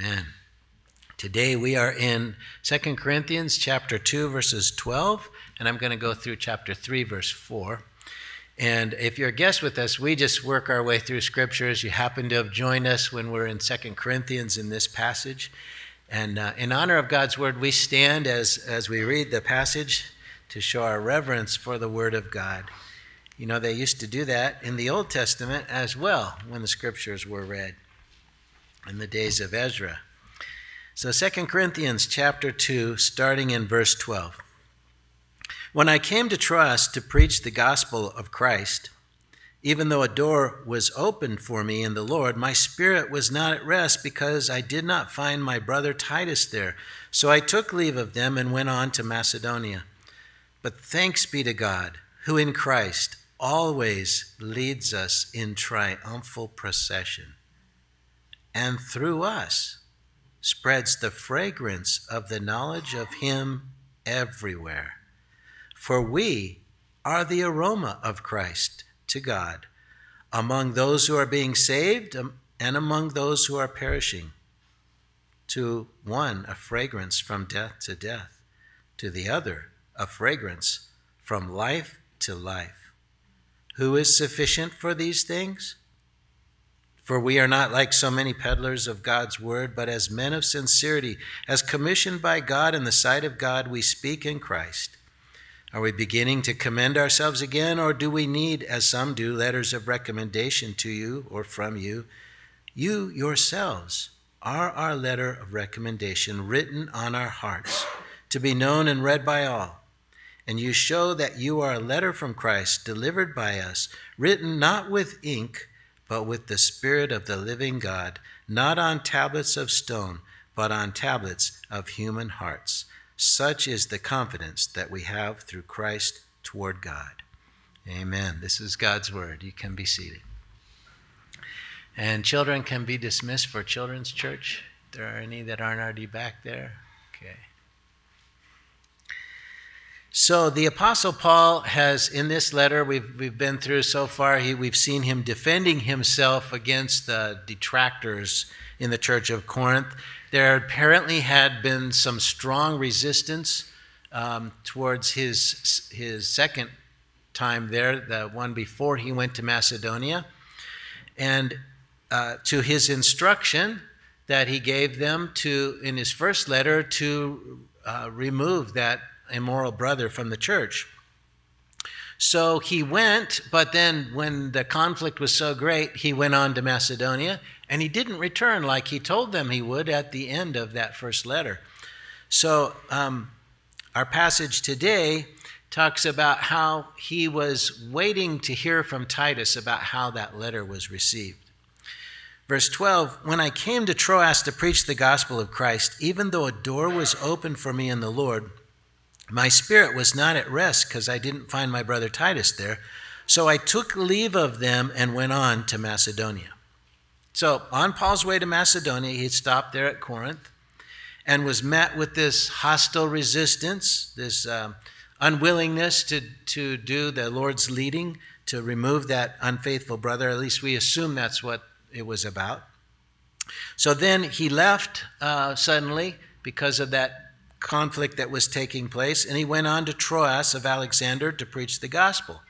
Amen. Today we are in 2 Corinthians chapter 2 verses 12 and I'm going to go through chapter 3 verse 4. And if you're a guest with us, we just work our way through scriptures. You happen to have joined us when we're in 2 Corinthians in this passage. And uh, in honor of God's word, we stand as, as we read the passage to show our reverence for the word of God. You know, they used to do that in the Old Testament as well when the scriptures were read in the days of Ezra. So 2 Corinthians chapter 2 starting in verse 12. When I came to Troas to preach the gospel of Christ, even though a door was opened for me in the Lord, my spirit was not at rest because I did not find my brother Titus there. So I took leave of them and went on to Macedonia. But thanks be to God, who in Christ always leads us in triumphal procession and through us spreads the fragrance of the knowledge of Him everywhere. For we are the aroma of Christ to God among those who are being saved um, and among those who are perishing. To one, a fragrance from death to death, to the other, a fragrance from life to life. Who is sufficient for these things? For we are not like so many peddlers of God's word, but as men of sincerity, as commissioned by God in the sight of God, we speak in Christ. Are we beginning to commend ourselves again, or do we need, as some do, letters of recommendation to you or from you? You yourselves are our letter of recommendation written on our hearts, to be known and read by all. And you show that you are a letter from Christ, delivered by us, written not with ink, but with the Spirit of the living God, not on tablets of stone, but on tablets of human hearts. Such is the confidence that we have through Christ toward God. Amen. This is God's word. You can be seated. And children can be dismissed for children's church. If there are any that aren't already back there. Okay. So the Apostle Paul has, in this letter we've, we've been through so far, he, we've seen him defending himself against the detractors in the church of Corinth. There apparently had been some strong resistance um, towards his, his second time there, the one before he went to Macedonia. And uh, to his instruction that he gave them to, in his first letter, to uh, remove that immoral brother from the church. So he went, but then when the conflict was so great, he went on to Macedonia and he didn't return like he told them he would at the end of that first letter. So um, our passage today talks about how he was waiting to hear from Titus about how that letter was received. Verse 12 When I came to Troas to preach the gospel of Christ, even though a door was open for me in the Lord, my spirit was not at rest because I didn't find my brother Titus there. So I took leave of them and went on to Macedonia. So, on Paul's way to Macedonia, he stopped there at Corinth and was met with this hostile resistance, this uh, unwillingness to, to do the Lord's leading, to remove that unfaithful brother. At least we assume that's what it was about. So then he left uh, suddenly because of that conflict that was taking place, and he went on to Troas of Alexander to preach the gospel.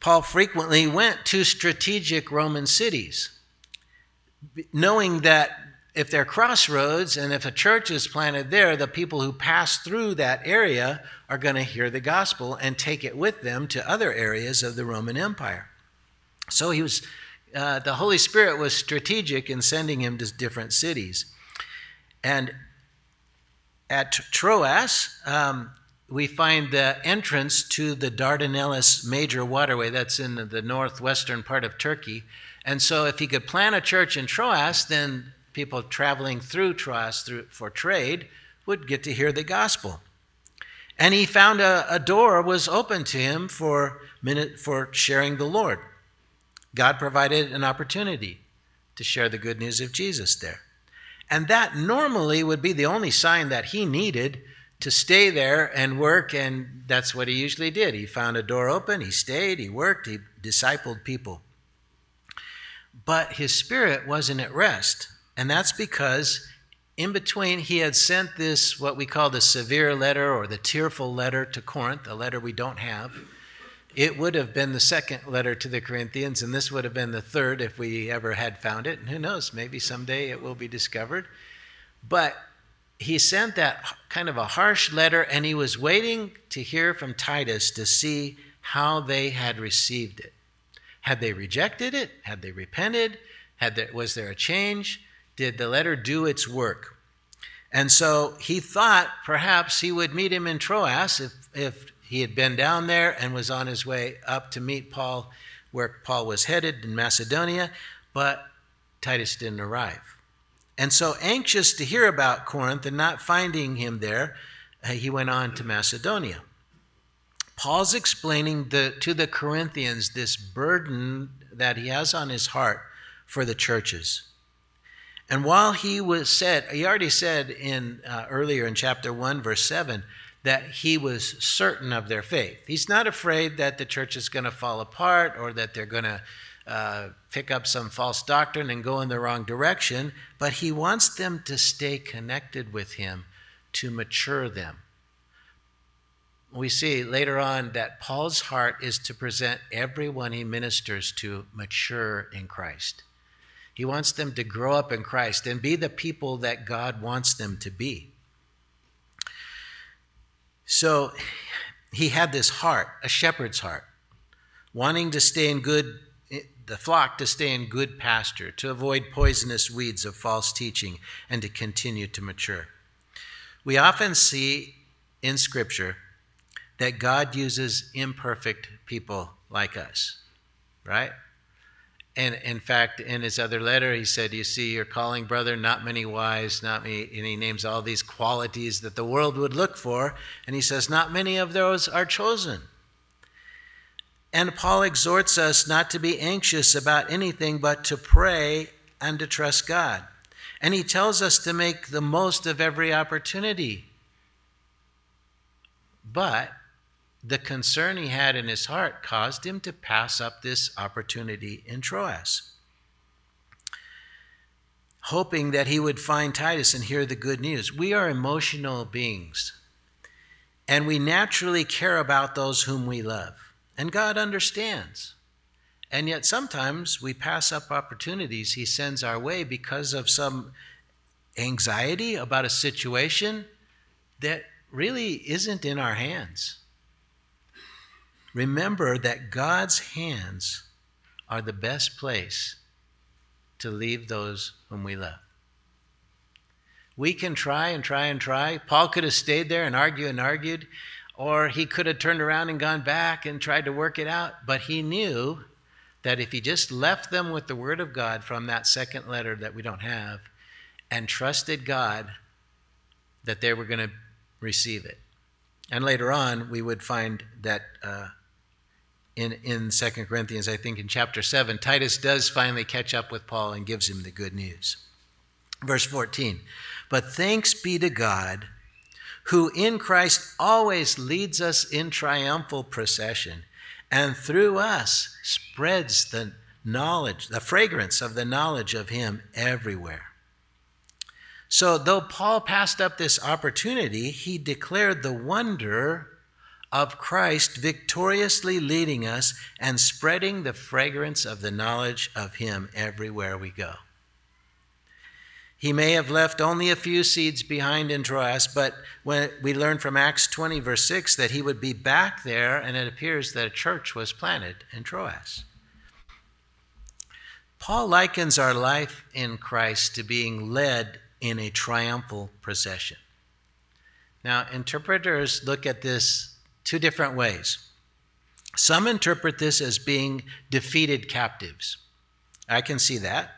Paul frequently went to strategic Roman cities, knowing that if they're crossroads and if a church is planted there, the people who pass through that area are going to hear the gospel and take it with them to other areas of the Roman Empire. So he was, uh, the Holy Spirit was strategic in sending him to different cities. And at Troas, um, we find the entrance to the Dardanelles major waterway that's in the northwestern part of Turkey. And so, if he could plant a church in Troas, then people traveling through Troas through, for trade would get to hear the gospel. And he found a, a door was open to him for, for sharing the Lord. God provided an opportunity to share the good news of Jesus there. And that normally would be the only sign that he needed to stay there and work, and that's what he usually did. He found a door open, he stayed, he worked, he discipled people. But his spirit wasn't at rest And that's because in between, he had sent this, what we call the severe letter or the tearful letter to Corinth, a letter we don't have. It would have been the second letter to the Corinthians, and this would have been the third if we ever had found it. And who knows, maybe someday it will be discovered. But he sent that kind of a harsh letter, and he was waiting to hear from Titus to see how they had received it. Had they rejected it? Had they repented? Had there, was there a change? Did the letter do its work? And so he thought perhaps he would meet him in Troas if, if he had been down there and was on his way up to meet Paul where Paul was headed in Macedonia, but Titus didn't arrive. And so, anxious to hear about Corinth and not finding him there, uh, he went on to Macedonia. Paul's explaining the, to the Corinthians this burden that he has on his heart for the churches. And while he was said, he already said in uh, earlier in chapter 1, verse 7, that he was certain of their faith. He's not afraid that the church is going to fall apart or that they're going to uh, pick up some false doctrine and go in the wrong direction, but he wants them to stay connected with him to mature them. We see later on that Paul's heart is to present everyone he ministers to mature in Christ. He wants them to grow up in Christ and be the people that God wants them to be. So he had this heart, a shepherd's heart, wanting to stay in good, the flock to stay in good pasture, to avoid poisonous weeds of false teaching, and to continue to mature. We often see in Scripture that God uses imperfect people like us, right? And in fact, in his other letter, he said, You see, your calling, brother, not many wise, not many, and he names all these qualities that the world would look for. And he says, Not many of those are chosen. And Paul exhorts us not to be anxious about anything, but to pray and to trust God. And he tells us to make the most of every opportunity. But the concern he had in his heart caused him to pass up this opportunity in Troas, hoping that he would find Titus and hear the good news. We are emotional beings, and we naturally care about those whom we love, and God understands. And yet sometimes we pass up opportunities he sends our way because of some anxiety about a situation that really isn't in our hands. Remember that God's hands are the best place to leave those whom we love. We can try and try and try. Paul could have stayed there and argued and argued, or he could have turned around and gone back and tried to work it out. But he knew that if he just left them with the word of God from that second letter that we don't have and trusted God, that they were going to receive it. And later on, we would find that uh, in, in 2 Corinthians, I think in chapter 7, Titus does finally catch up with Paul and gives him the good news. Verse 14 But thanks be to God, who in Christ always leads us in triumphal procession, and through us spreads the knowledge, the fragrance of the knowledge of Him everywhere. So, though Paul passed up this opportunity, he declared the wonder of Christ victoriously leading us and spreading the fragrance of the knowledge of Him everywhere we go. He may have left only a few seeds behind in Troas, but when we learn from Acts 20, verse 6, that he would be back there, and it appears that a church was planted in Troas. Paul likens our life in Christ to being led in a triumphal procession. Now, interpreters look at this two different ways. Some interpret this as being defeated captives. I can see that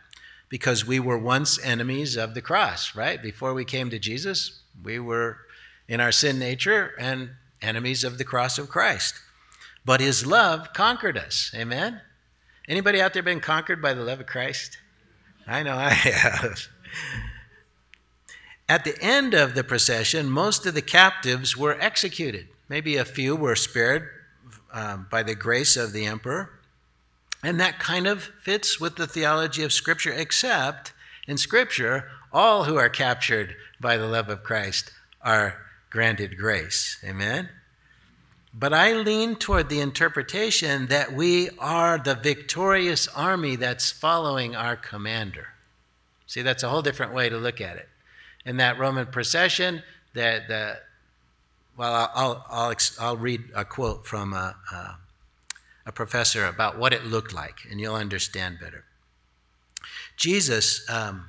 because we were once enemies of the cross, right? Before we came to Jesus, we were in our sin nature and enemies of the cross of Christ. But his love conquered us. Amen? Anybody out there been conquered by the love of Christ? I know I have. At the end of the procession, most of the captives were executed. Maybe a few were spared um, by the grace of the emperor. And that kind of fits with the theology of Scripture, except In Scripture, all who are captured by the love of Christ are granted grace. Amen? But I lean toward the interpretation that we are the victorious army that's following our commander. See, that's a whole different way to look at it. In that Roman procession, that the well, I'll, I'll, I'll read a quote from a, a, a professor about what it looked like, and you'll understand better. Jesus um,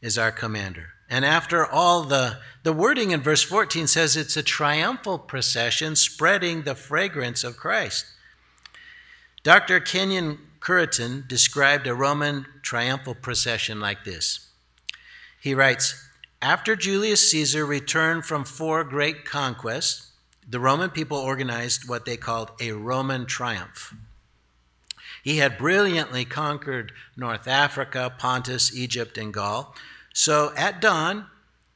is our commander. And after all, the, the wording in verse 14 says it's a triumphal procession spreading the fragrance of Christ. Dr. Kenyon Curtin described a Roman triumphal procession like this. He writes After Julius Caesar returned from four great conquests, the Roman people organized what they called a Roman triumph. He had brilliantly conquered North Africa, Pontus, Egypt, and Gaul. So at dawn,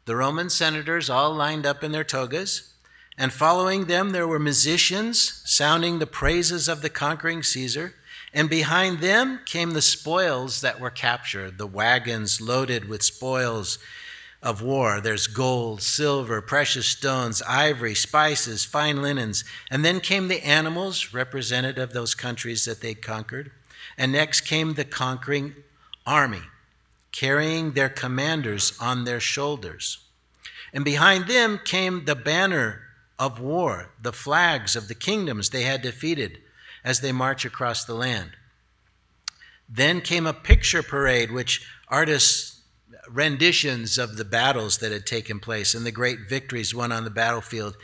the Roman senators all lined up in their togas, and following them there were musicians sounding the praises of the conquering Caesar. And behind them came the spoils that were captured, the wagons loaded with spoils of war. There's gold, silver, precious stones, ivory, spices, fine linens. And then came the animals, representative of those countries that they conquered. And next came the conquering army, carrying their commanders on their shoulders. And behind them came the banner of war, the flags of the kingdoms they had defeated as they march across the land. Then came a picture parade, which artists renditions of the battles that had taken place and the great victories won on the battlefield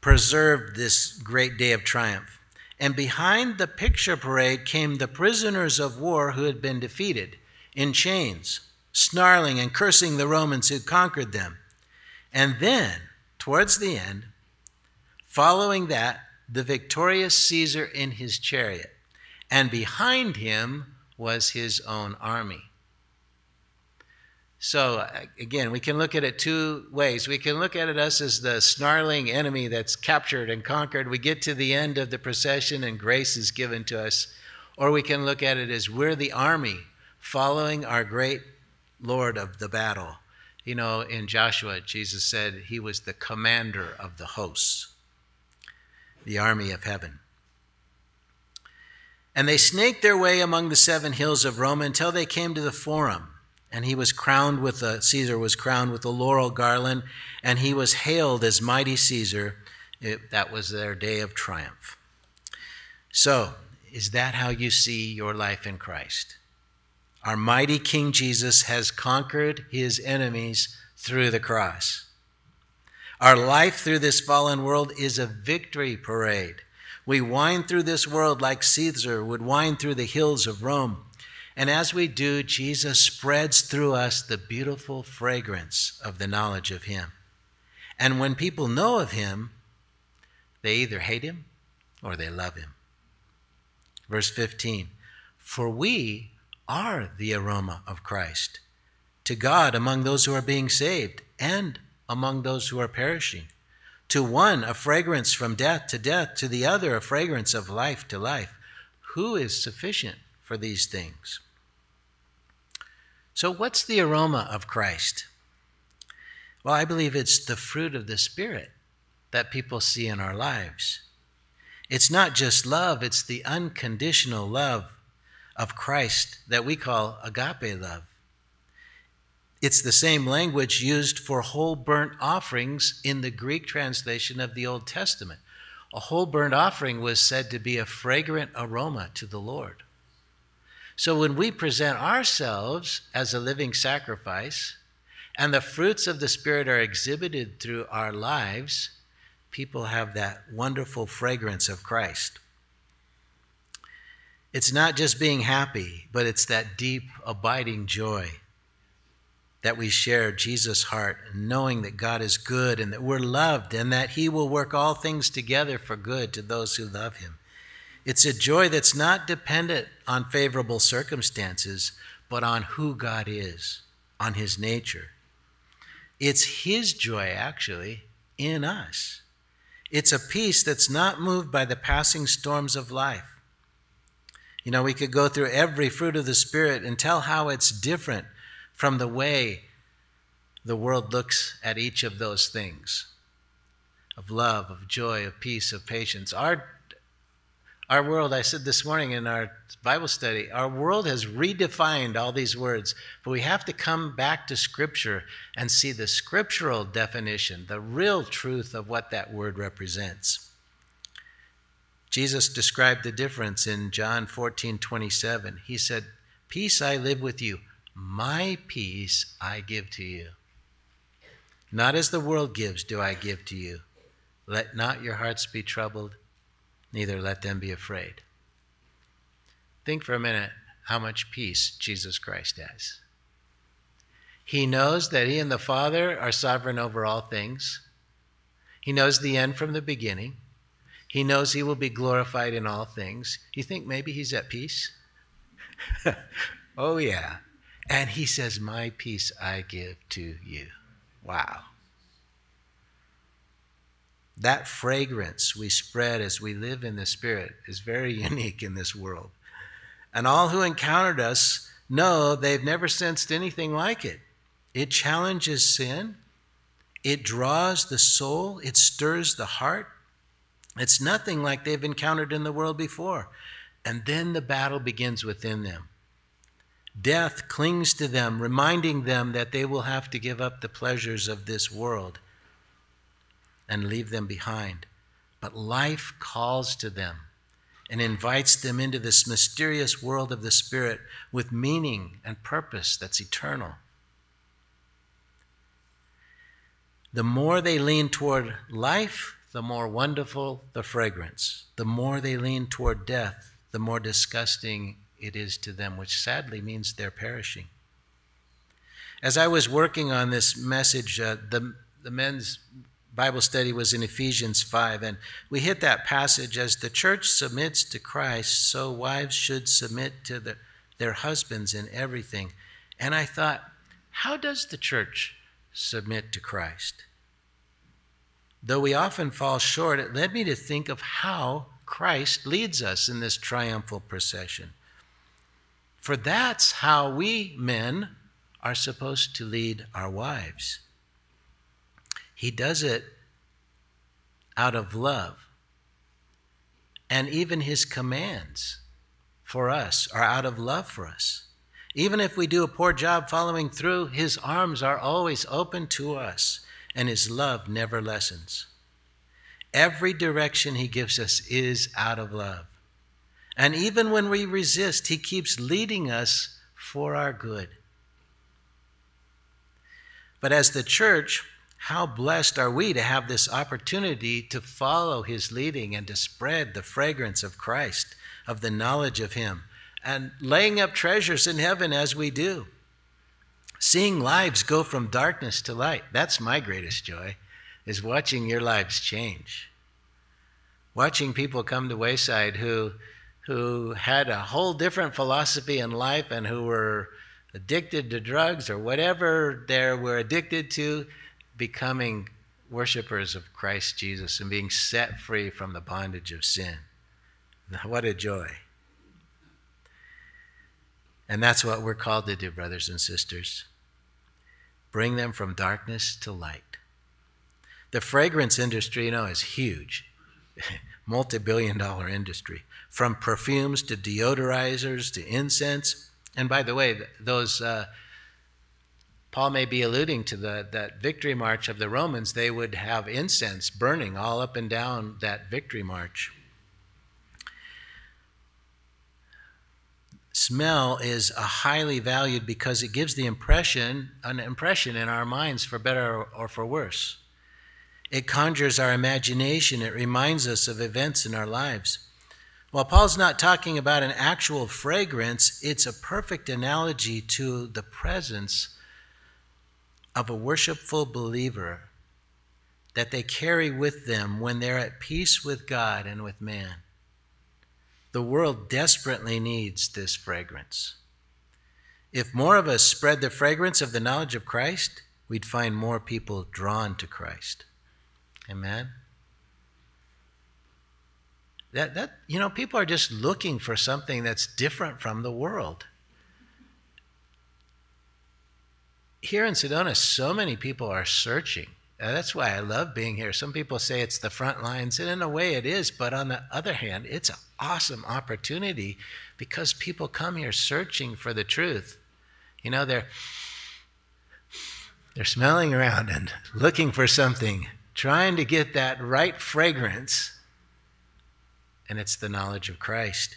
preserved this great day of triumph. And behind the picture parade came the prisoners of war who had been defeated in chains, snarling and cursing the Romans who conquered them. And then, towards the end, following that, the victorious Caesar in his chariot. And behind him was his own army. So, again, we can look at it two ways. We can look at it us as the snarling enemy that's captured and conquered. We get to the end of the procession and grace is given to us. Or we can look at it as we're the army following our great Lord of the battle. You know, in Joshua, Jesus said he was the commander of the hosts, the army of heaven. And they snaked their way among the seven hills of Rome until they came to the Forum and he was crowned with a Caesar was crowned with a laurel garland, and he was hailed as mighty Caesar. It, that was their day of triumph. So, is that how you see your life in Christ? Our mighty King Jesus has conquered his enemies through the cross. Our life through this fallen world is a victory parade. We wind through this world like Caesar would wind through the hills of Rome. And as we do, Jesus spreads through us the beautiful fragrance of the knowledge of Him. And when people know of Him, they either hate Him or they love Him. Verse 15 For we are the aroma of Christ to God among those who are being saved and among those who are perishing. To one, a fragrance from death to death, to the other, a fragrance of life to life. Who is sufficient for these things? So, what's the aroma of Christ? Well, I believe it's the fruit of the Spirit that people see in our lives. It's not just love, it's the unconditional love of Christ that we call agape love. It's the same language used for whole burnt offerings in the Greek translation of the Old Testament. A whole burnt offering was said to be a fragrant aroma to the Lord. So when we present ourselves as a living sacrifice and the fruits of the Spirit are exhibited through our lives, people have that wonderful fragrance of Christ. It's not just being happy, but it's that deep, abiding joy that we share Jesus' heart, knowing that God is good and that we're loved and that He will work all things together for good to those who love Him. It's a joy that's not dependent on favorable circumstances, but on who God is, on His nature. It's His joy, actually, in us. It's a peace that's not moved by the passing storms of life. You know, we could go through every fruit of the Spirit and tell how it's different from the way the world looks at each of those things of love, of joy, of peace, of patience. Our, our world, I said this morning in our Bible study, our world has redefined all these words, but we have to come back to Scripture and see the scriptural definition, the real truth of what that word represents. Jesus described the difference in John 14 27. He said, Peace I live with you, my peace I give to you. Not as the world gives, do I give to you. Let not your hearts be troubled, neither let them be afraid. Think for a minute how much peace Jesus Christ has. He knows that He and the Father are sovereign over all things. He knows the end from the beginning. He knows He will be glorified in all things. You think maybe He's at peace? oh, yeah. And He says, My peace I give to you. Wow. That fragrance we spread as we live in the Spirit is very unique in this world. And all who encountered us know they've never sensed anything like it. It challenges sin, it draws the soul, it stirs the heart. It's nothing like they've encountered in the world before. And then the battle begins within them. Death clings to them, reminding them that they will have to give up the pleasures of this world and leave them behind. But life calls to them and invites them into this mysterious world of the Spirit with meaning and purpose that's eternal. The more they lean toward life, the more wonderful the fragrance. The more they lean toward death, the more disgusting it is to them, which sadly means they're perishing. As I was working on this message, uh, the, the men's Bible study was in Ephesians 5, and we hit that passage as the church submits to Christ, so wives should submit to the, their husbands in everything. And I thought, how does the church submit to Christ? Though we often fall short, it led me to think of how Christ leads us in this triumphal procession. For that's how we men are supposed to lead our wives. He does it out of love. And even his commands for us are out of love for us. Even if we do a poor job following through, his arms are always open to us, and his love never lessens. Every direction he gives us is out of love. And even when we resist, He keeps leading us for our good. But as the church, how blessed are we to have this opportunity to follow His leading and to spread the fragrance of Christ, of the knowledge of Him, and laying up treasures in heaven as we do. Seeing lives go from darkness to light. That's my greatest joy, is watching your lives change. Watching people come to Wayside who who had a whole different philosophy in life and who were addicted to drugs or whatever they were addicted to, becoming worshipers of Christ Jesus and being set free from the bondage of sin. What a joy. And that's what we're called to do, brothers and sisters. Bring them from darkness to light. The fragrance industry, you know, is huge. Multi billion dollar industry from perfumes to deodorizers to incense. And by the way, those uh, Paul may be alluding to the, that victory march of the Romans. They would have incense burning all up and down that victory march. Smell is a highly valued because it gives the impression, an impression in our minds for better or for worse. It conjures our imagination. It reminds us of events in our lives. While Paul's not talking about an actual fragrance, it's a perfect analogy to the presence of a worshipful believer that they carry with them when they're at peace with God and with man. The world desperately needs this fragrance. If more of us spread the fragrance of the knowledge of Christ, we'd find more people drawn to Christ. Amen? That, that, you know, people are just looking for something that's different from the world. Here in Sedona, so many people are searching. Uh, that's why I love being here. Some people say it's the front lines, and in a way it is, but on the other hand, it's an awesome opportunity because people come here searching for the truth. You know, they're they're smelling around and looking for something, trying to get that right fragrance, and it's the knowledge of Christ.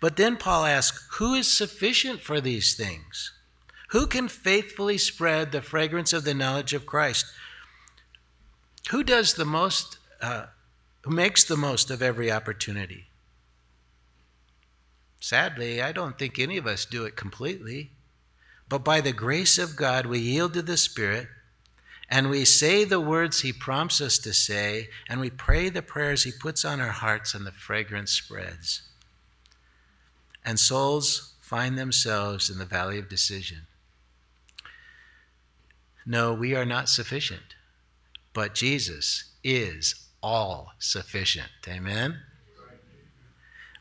But then Paul asks, Who is sufficient for these things? Who can faithfully spread the fragrance of the knowledge of Christ? Who does the most, uh, who makes the most of every opportunity? Sadly, I don't think any of us do it completely. But by the grace of God, we yield to the Spirit and we say the words He prompts us to say, and we pray the prayers He puts on our hearts, and the fragrance spreads. And souls find themselves in the valley of decision. No, we are not sufficient, but Jesus is all sufficient. Amen?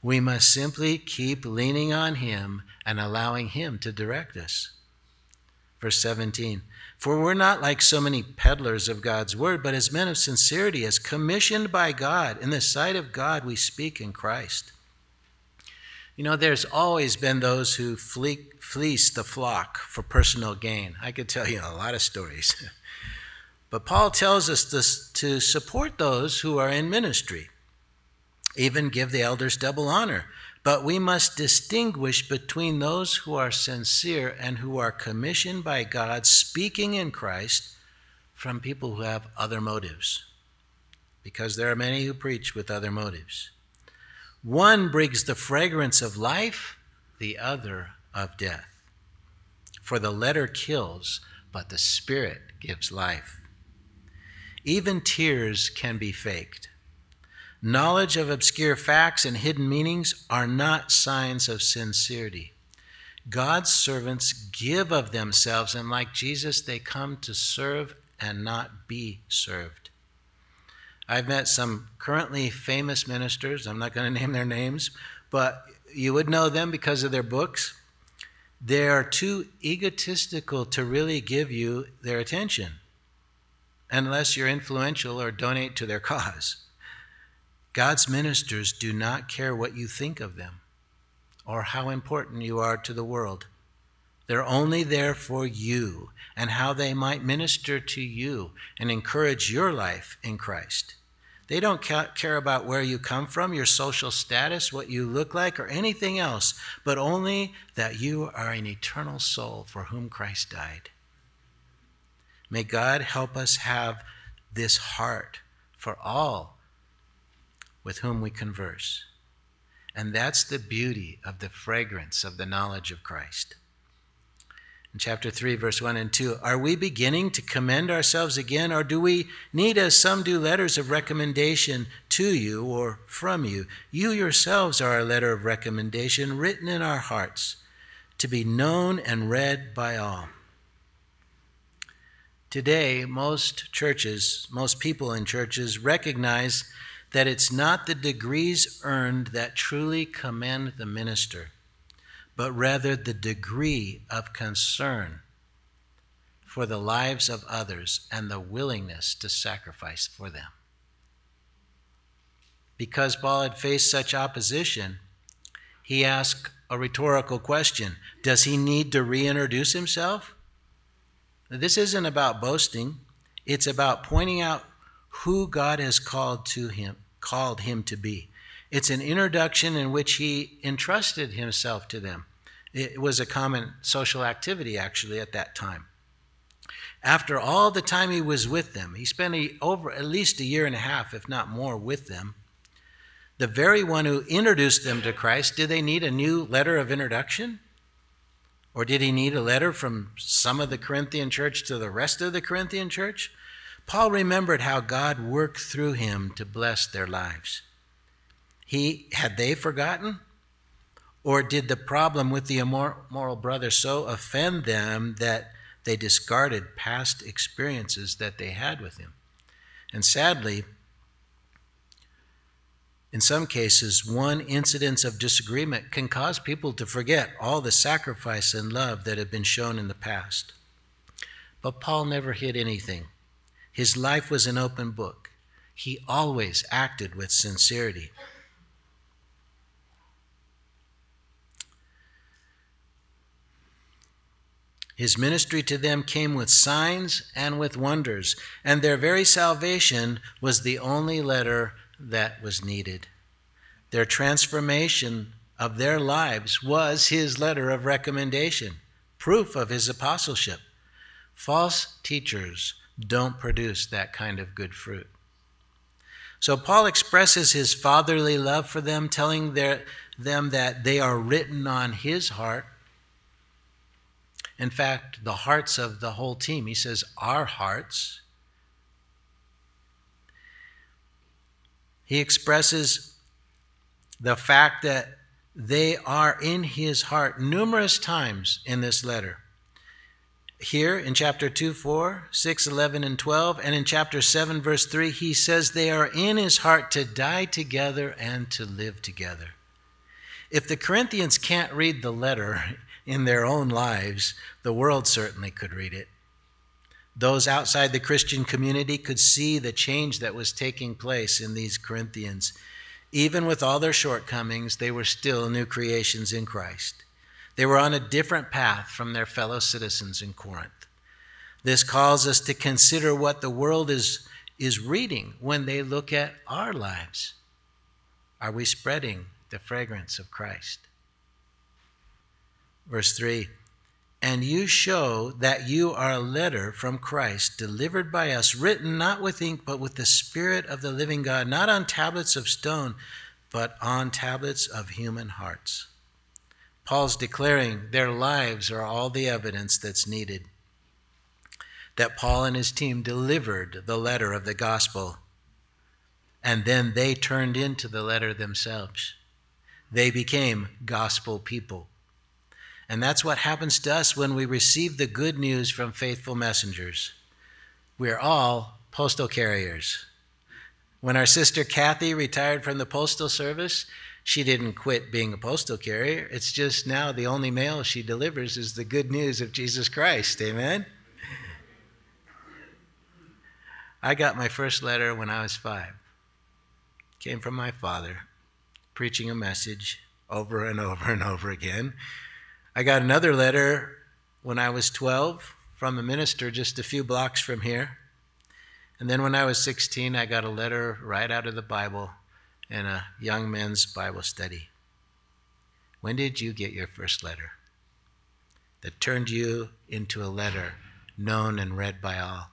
We must simply keep leaning on Him and allowing Him to direct us. Verse 17 For we're not like so many peddlers of God's word, but as men of sincerity, as commissioned by God. In the sight of God, we speak in Christ. You know, there's always been those who flee, fleece the flock for personal gain. I could tell you a lot of stories. but Paul tells us this, to support those who are in ministry, even give the elders double honor but we must distinguish between those who are sincere and who are commissioned by God, speaking in Christ, from people who have other motives. Because there are many who preach with other motives. One brings the fragrance of life, the other of death. For the letter kills, but the Spirit gives life. Even tears can be faked. Knowledge of obscure facts and hidden meanings are not signs of sincerity. God's servants give of themselves, and like Jesus, they come to serve and not be served. I've met some currently famous ministers. I'm not going to name their names, but you would know them because of their books. They are too egotistical to really give you their attention unless you're influential or donate to their cause. God's ministers do not care what you think of them or how important you are to the world. They're only there for you and how they might minister to you and encourage your life in Christ. They don't care about where you come from, your social status, what you look like, or anything else, but only that you are an eternal soul for whom Christ died. May God help us have this heart for all with whom we converse. And that's the beauty of the fragrance of the knowledge of Christ. In chapter 3, verse 1 and 2, are we beginning to commend ourselves again, or do we need, as some do, letters of recommendation to you or from you? You yourselves are a letter of recommendation written in our hearts to be known and read by all. Today, most churches, most people in churches recognize that it's not the degrees earned that truly commend the minister, but rather the degree of concern for the lives of others and the willingness to sacrifice for them. Because Paul had faced such opposition, he asked a rhetorical question Does he need to reintroduce himself? This isn't about boasting, it's about pointing out who God has called to him, called him to be. It's an introduction in which he entrusted himself to them. It was a common social activity actually at that time. After all the time he was with them, he spent a, over at least a year and a half, if not more, with them. The very one who introduced them to Christ, did they need a new letter of introduction? Or did he need a letter from some of the Corinthian church to the rest of the Corinthian church? Paul remembered how God worked through him to bless their lives. He had they forgotten? Or did the problem with the immoral brother so offend them that they discarded past experiences that they had with him? And sadly, In some cases, one incidence of disagreement can cause people to forget all the sacrifice and love that had been shown in the past. But Paul never hid anything. His life was an open book. He always acted with sincerity. His ministry to them came with signs and with wonders, and their very salvation was the only letter that was needed. Their transformation of their lives was his letter of recommendation, proof of his apostleship. False teachers don't produce that kind of good fruit. So Paul expresses his fatherly love for them, telling their, them that they are written on his heart in fact, the hearts of the whole team. He says, Our hearts. He expresses the fact that they are in his heart numerous times in this letter. Here in chapter 2, 4, 6, 11, and 12, and in chapter 7, verse 3, he says they are in his heart to die together and to live together. If the Corinthians can't read the letter, in their own lives, the world certainly could read it. Those outside the Christian community could see the change that was taking place in these Corinthians. Even with all their shortcomings, they were still new creations in Christ. They were on a different path from their fellow citizens in Corinth. This calls us to consider what the world is, is reading when they look at our lives. Are we spreading the fragrance of Christ? Verse 3 And you show that you are a letter from Christ, delivered by us, written not with ink, but with the Spirit of the living God, not on tablets of stone, but on tablets of human hearts. Paul's declaring their lives are all the evidence that's needed. That Paul and his team delivered the letter of the gospel, and then they turned into the letter themselves. They became gospel people. And that's what happens to us when we receive the good news from faithful messengers. We're all postal carriers. When our sister Kathy retired from the postal service, she didn't quit being a postal carrier. It's just now the only mail she delivers is the good news of Jesus Christ. Amen? I got my first letter when I was five. Came from my father, preaching a message over and over and over again. I got another letter when I was 12 from a minister just a few blocks from here. And then when I was 16, I got a letter right out of the Bible in a young men's Bible study. When did you get your first letter that turned you into a letter known and read by all?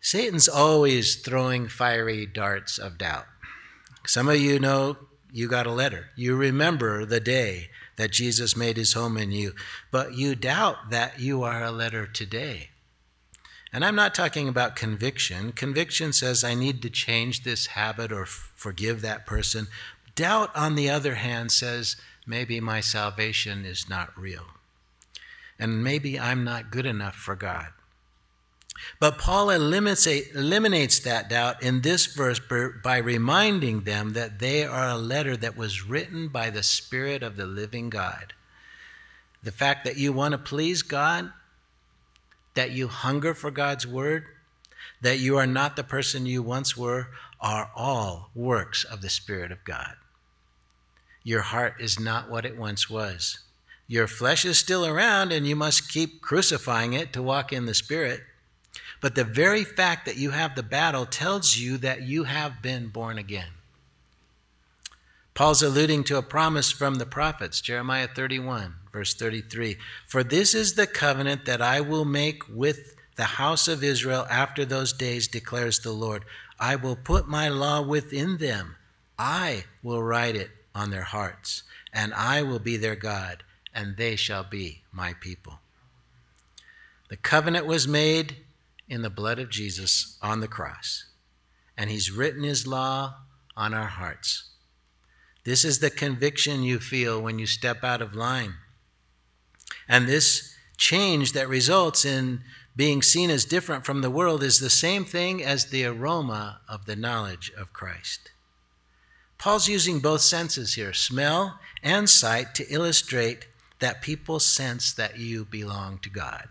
Satan's always throwing fiery darts of doubt. Some of you know you got a letter. You remember the day that Jesus made his home in you, but you doubt that you are a letter today. And I'm not talking about conviction. Conviction says I need to change this habit or forgive that person. Doubt, on the other hand, says maybe my salvation is not real. And maybe I'm not good enough for God. But Paul eliminates, that doubt in this verse by reminding them that they are a letter that was written by the Spirit of the living God. The fact that you want to please God, that you hunger for God's word, that you are not the person you once were, are all works of the Spirit of God. Your heart is not what it once was. Your flesh is still around, and you must keep crucifying it to walk in the Spirit. But the very fact that you have the battle tells you that you have been born again. Paul's alluding to a promise from the prophets, Jeremiah 31, verse 33. For this is the covenant that I will make with the house of Israel after those days, declares the Lord. I will put my law within them, I will write it on their hearts, and I will be their God, and they shall be my people. The covenant was made in the blood of Jesus on the cross, and He's written His law on our hearts. This is the conviction you feel when you step out of line. And this change that results in being seen as different from the world, is the same thing as the aroma of the knowledge of Christ. Paul's using both senses here, smell and sight, to illustrate that people sense that you belong to God.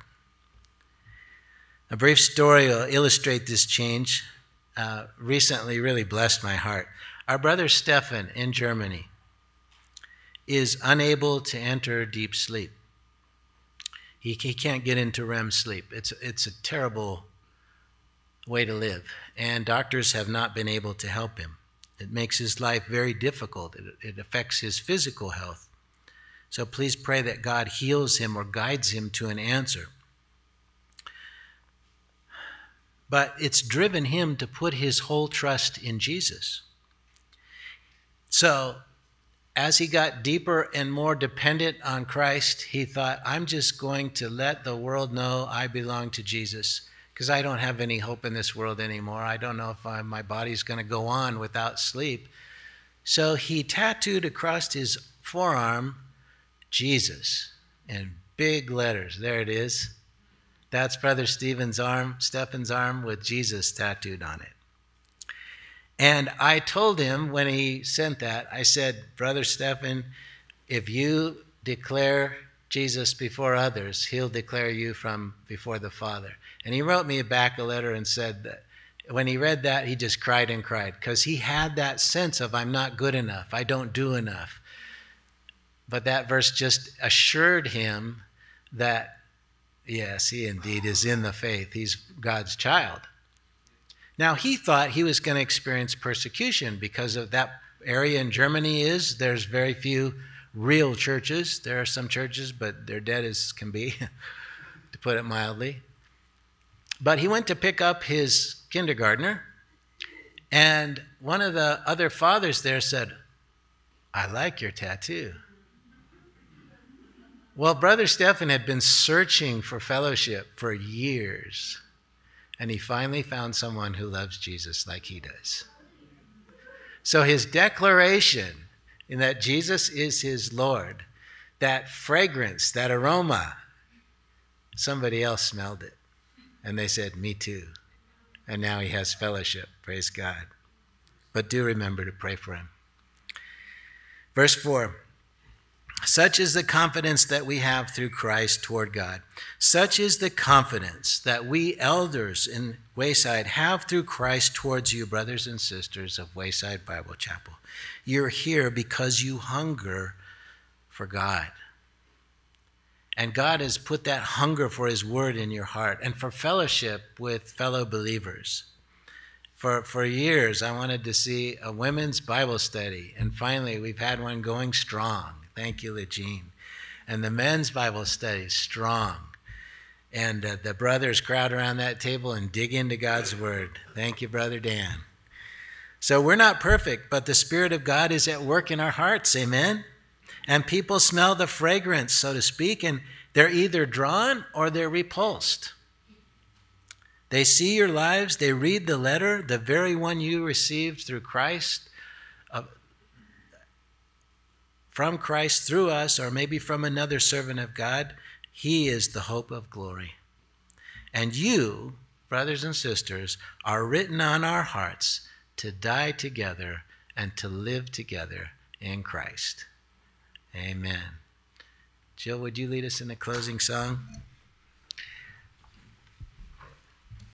A brief story will illustrate this change. Uh, recently, really blessed my heart. Our brother Stefan in Germany is unable to enter deep sleep. He, he can't get into REM sleep. It's, it's a terrible way to live, and doctors have not been able to help him. It makes his life very difficult, it, it affects his physical health. So please pray that God heals him or guides him to an answer. But it's driven him to put his whole trust in Jesus. So as he got deeper and more dependent on Christ, he thought, I'm just going to let the world know I belong to Jesus because I don't have any hope in this world anymore. I don't know if I, my body's going to go on without sleep. So he tattooed across his forearm Jesus in big letters. There it is. That's Brother Stephen's arm, Stephen's arm with Jesus tattooed on it. And I told him when he sent that, I said, Brother Stephen, if you declare Jesus before others, he'll declare you from before the Father. And he wrote me back a letter and said that when he read that, he just cried and cried because he had that sense of, I'm not good enough, I don't do enough. But that verse just assured him that, yes, he indeed is in the faith, he's God's child. Now, he thought he was going to experience persecution because of that area in Germany is there's very few real churches. There are some churches, but they're dead as can be, to put it mildly. But he went to pick up his kindergartner, and one of the other fathers there said, I like your tattoo. Well, Brother Stephen had been searching for fellowship for years. And he finally found someone who loves Jesus like he does. So his declaration in that Jesus is his Lord, that fragrance, that aroma, somebody else smelled it. And they said, Me too. And now he has fellowship. Praise God. But do remember to pray for him. Verse 4 such is the confidence that we have through Christ toward God. Such is the confidence that we elders in Wayside have through Christ towards you, brothers and sisters of Wayside Bible Chapel. You're here because you hunger for God. And God has put that hunger for His Word in your heart and for fellowship with fellow believers. For, for years, I wanted to see a women's Bible study, and finally, we've had one going strong. Thank you, Legine. And the men's Bible study is strong. And uh, the brothers crowd around that table and dig into God's word. Thank you, Brother Dan. So we're not perfect, but the Spirit of God is at work in our hearts. Amen. And people smell the fragrance, so to speak, and they're either drawn or they're repulsed. They see your lives, they read the letter, the very one you received through Christ, from Christ through us, or maybe from another servant of God, he is the hope of glory. And you, brothers and sisters, are written on our hearts to die together and to live together in Christ. Amen. Jill, would you lead us in a closing song?